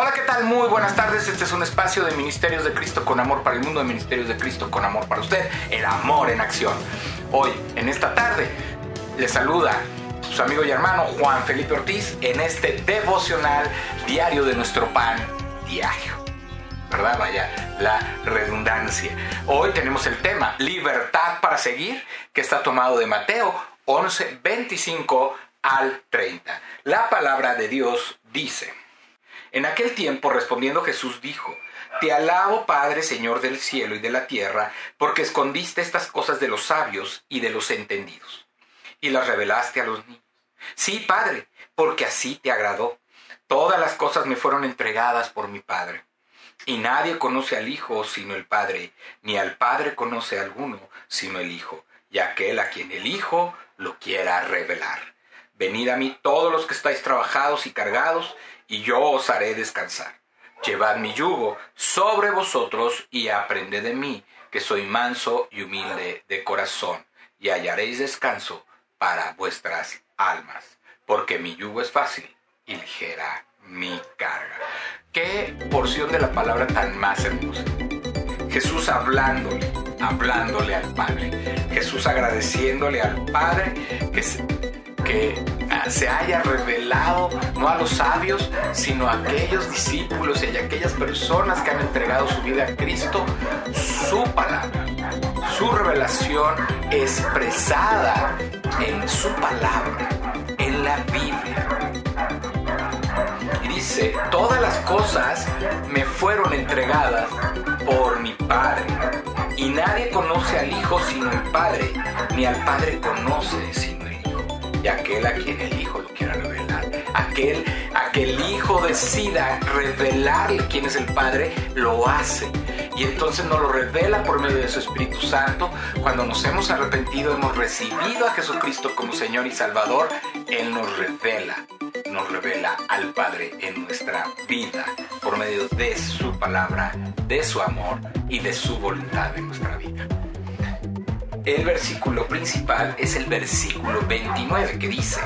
Hola, ¿qué tal? Muy buenas tardes. Este es un espacio de Ministerios de Cristo con amor para el mundo, de Ministerios de Cristo con amor para usted, el amor en acción. Hoy, en esta tarde, le saluda su amigo y hermano Juan Felipe Ortiz en este devocional diario de nuestro pan diario. ¿Verdad? Vaya, la redundancia. Hoy tenemos el tema Libertad para seguir, que está tomado de Mateo 11, 25 al 30. La palabra de Dios dice. En aquel tiempo respondiendo Jesús dijo, Te alabo Padre Señor del cielo y de la tierra, porque escondiste estas cosas de los sabios y de los entendidos, y las revelaste a los niños. Sí, Padre, porque así te agradó. Todas las cosas me fueron entregadas por mi Padre. Y nadie conoce al Hijo sino el Padre, ni al Padre conoce a alguno sino el Hijo, y aquel a quien el Hijo lo quiera revelar. Venid a mí todos los que estáis trabajados y cargados, y yo os haré descansar. Llevad mi yugo sobre vosotros y aprended de mí, que soy manso y humilde de corazón, y hallaréis descanso para vuestras almas, porque mi yugo es fácil y ligera mi carga. Qué porción de la palabra tan más hermosa. Jesús hablándole, hablándole al Padre. Jesús agradeciéndole al Padre que, que se haya revelado no a los sabios, sino a aquellos discípulos y a aquellas personas que han entregado su vida a Cristo, su palabra, su revelación expresada en su palabra, en la Biblia. Dice, todas las cosas me fueron entregadas por mi Padre. Y nadie conoce al Hijo sino el Padre, ni al Padre conoce sino y aquel a quien el Hijo lo quiera revelar. Aquel a que el Hijo decida revelarle quién es el Padre, lo hace. Y entonces nos lo revela por medio de su Espíritu Santo. Cuando nos hemos arrepentido, hemos recibido a Jesucristo como Señor y Salvador, Él nos revela, nos revela al Padre en nuestra vida por medio de su palabra, de su amor y de su voluntad en nuestra vida el versículo principal es el versículo 29 que dice,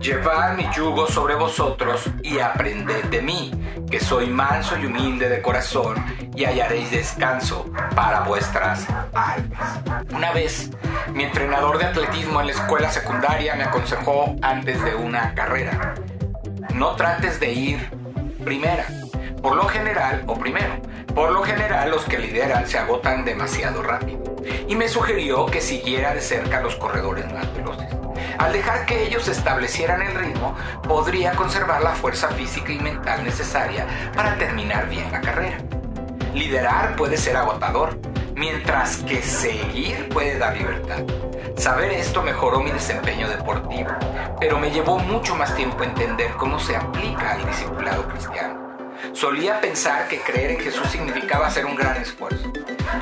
Llevad mi yugo sobre vosotros y aprended de mí, que soy manso y humilde de corazón, y hallaréis descanso para vuestras almas. Una vez, mi entrenador de atletismo en la escuela secundaria me aconsejó antes de una carrera, no trates de ir primera, por lo general o primero, por lo general los que lideran se agotan demasiado rápido y me sugirió que siguiera de cerca los corredores más veloces. Al dejar que ellos establecieran el ritmo, podría conservar la fuerza física y mental necesaria para terminar bien la carrera. Liderar puede ser agotador, mientras que seguir puede dar libertad. Saber esto mejoró mi desempeño deportivo, pero me llevó mucho más tiempo entender cómo se aplica al discipulado cristiano. Solía pensar que creer en Jesús significaba hacer un gran esfuerzo.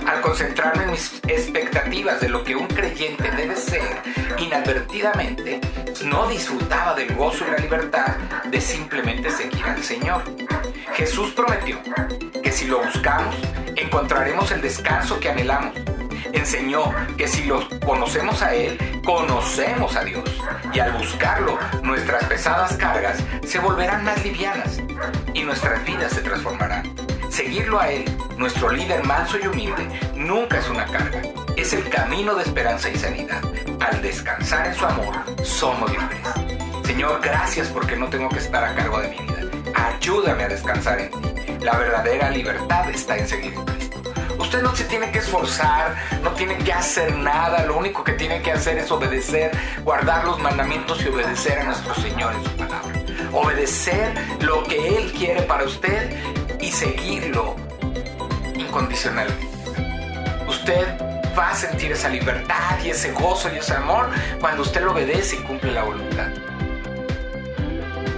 Al concentrarme en mis expectativas de lo que un creyente debe ser, inadvertidamente no disfrutaba del gozo y la libertad de simplemente seguir al Señor. Jesús prometió que si lo buscamos, encontraremos el descanso que anhelamos enseñó que si lo conocemos a Él, conocemos a Dios. Y al buscarlo, nuestras pesadas cargas se volverán más livianas y nuestras vidas se transformarán. Seguirlo a Él, nuestro líder manso y humilde, nunca es una carga. Es el camino de esperanza y sanidad. Al descansar en su amor, somos libres. Señor, gracias porque no tengo que estar a cargo de mi vida. Ayúdame a descansar en ti. La verdadera libertad está en seguir Usted no se tiene que esforzar, no tiene que hacer nada, lo único que tiene que hacer es obedecer, guardar los mandamientos y obedecer a nuestro Señor en su palabra. Obedecer lo que Él quiere para usted y seguirlo incondicionalmente. Usted va a sentir esa libertad y ese gozo y ese amor cuando usted lo obedece y cumple la voluntad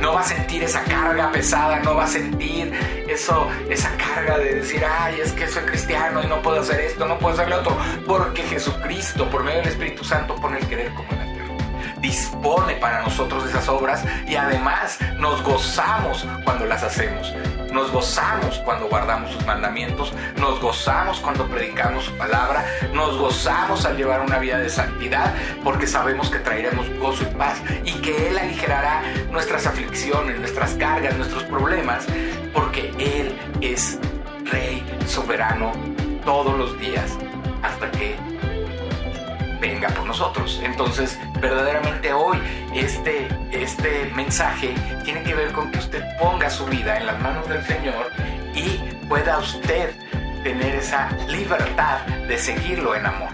no va a sentir esa carga pesada, no va a sentir eso, esa carga de decir, ay, es que soy cristiano y no puedo hacer esto, no puedo hacer lo otro, porque Jesucristo, por medio del Espíritu Santo, pone el querer como hacer. Dispone para nosotros esas obras y además nos gozamos cuando las hacemos. Nos gozamos cuando guardamos sus mandamientos, nos gozamos cuando predicamos su palabra, nos gozamos al llevar una vida de santidad porque sabemos que traeremos gozo y paz y que Él aligerará nuestras aflicciones, nuestras cargas, nuestros problemas, porque Él es Rey soberano todos los días hasta que venga por nosotros. Entonces, verdaderamente hoy este, este mensaje tiene que ver con que usted ponga su vida en las manos del Señor y pueda usted tener esa libertad de seguirlo en amor.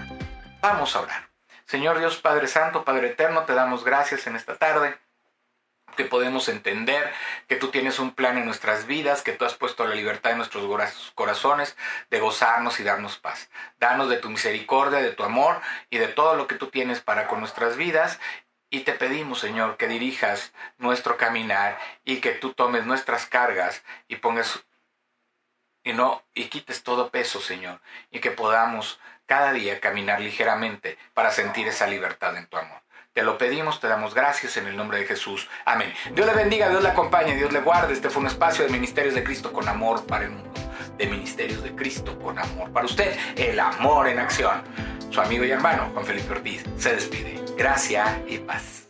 Vamos a orar. Señor Dios Padre Santo, Padre Eterno, te damos gracias en esta tarde que podemos entender que tú tienes un plan en nuestras vidas, que tú has puesto la libertad en nuestros corazones de gozarnos y darnos paz. Danos de tu misericordia, de tu amor y de todo lo que tú tienes para con nuestras vidas. Y te pedimos, Señor, que dirijas nuestro caminar y que tú tomes nuestras cargas y pongas y no y quites todo peso, Señor, y que podamos cada día caminar ligeramente para sentir esa libertad en tu amor. Te lo pedimos, te damos gracias en el nombre de Jesús. Amén. Dios le bendiga, Dios le acompañe, Dios le guarde. Este fue un espacio de Ministerios de Cristo con amor para el mundo. De Ministerios de Cristo con amor para usted. El amor en acción. Su amigo y hermano Juan Felipe Ortiz se despide. Gracias y paz.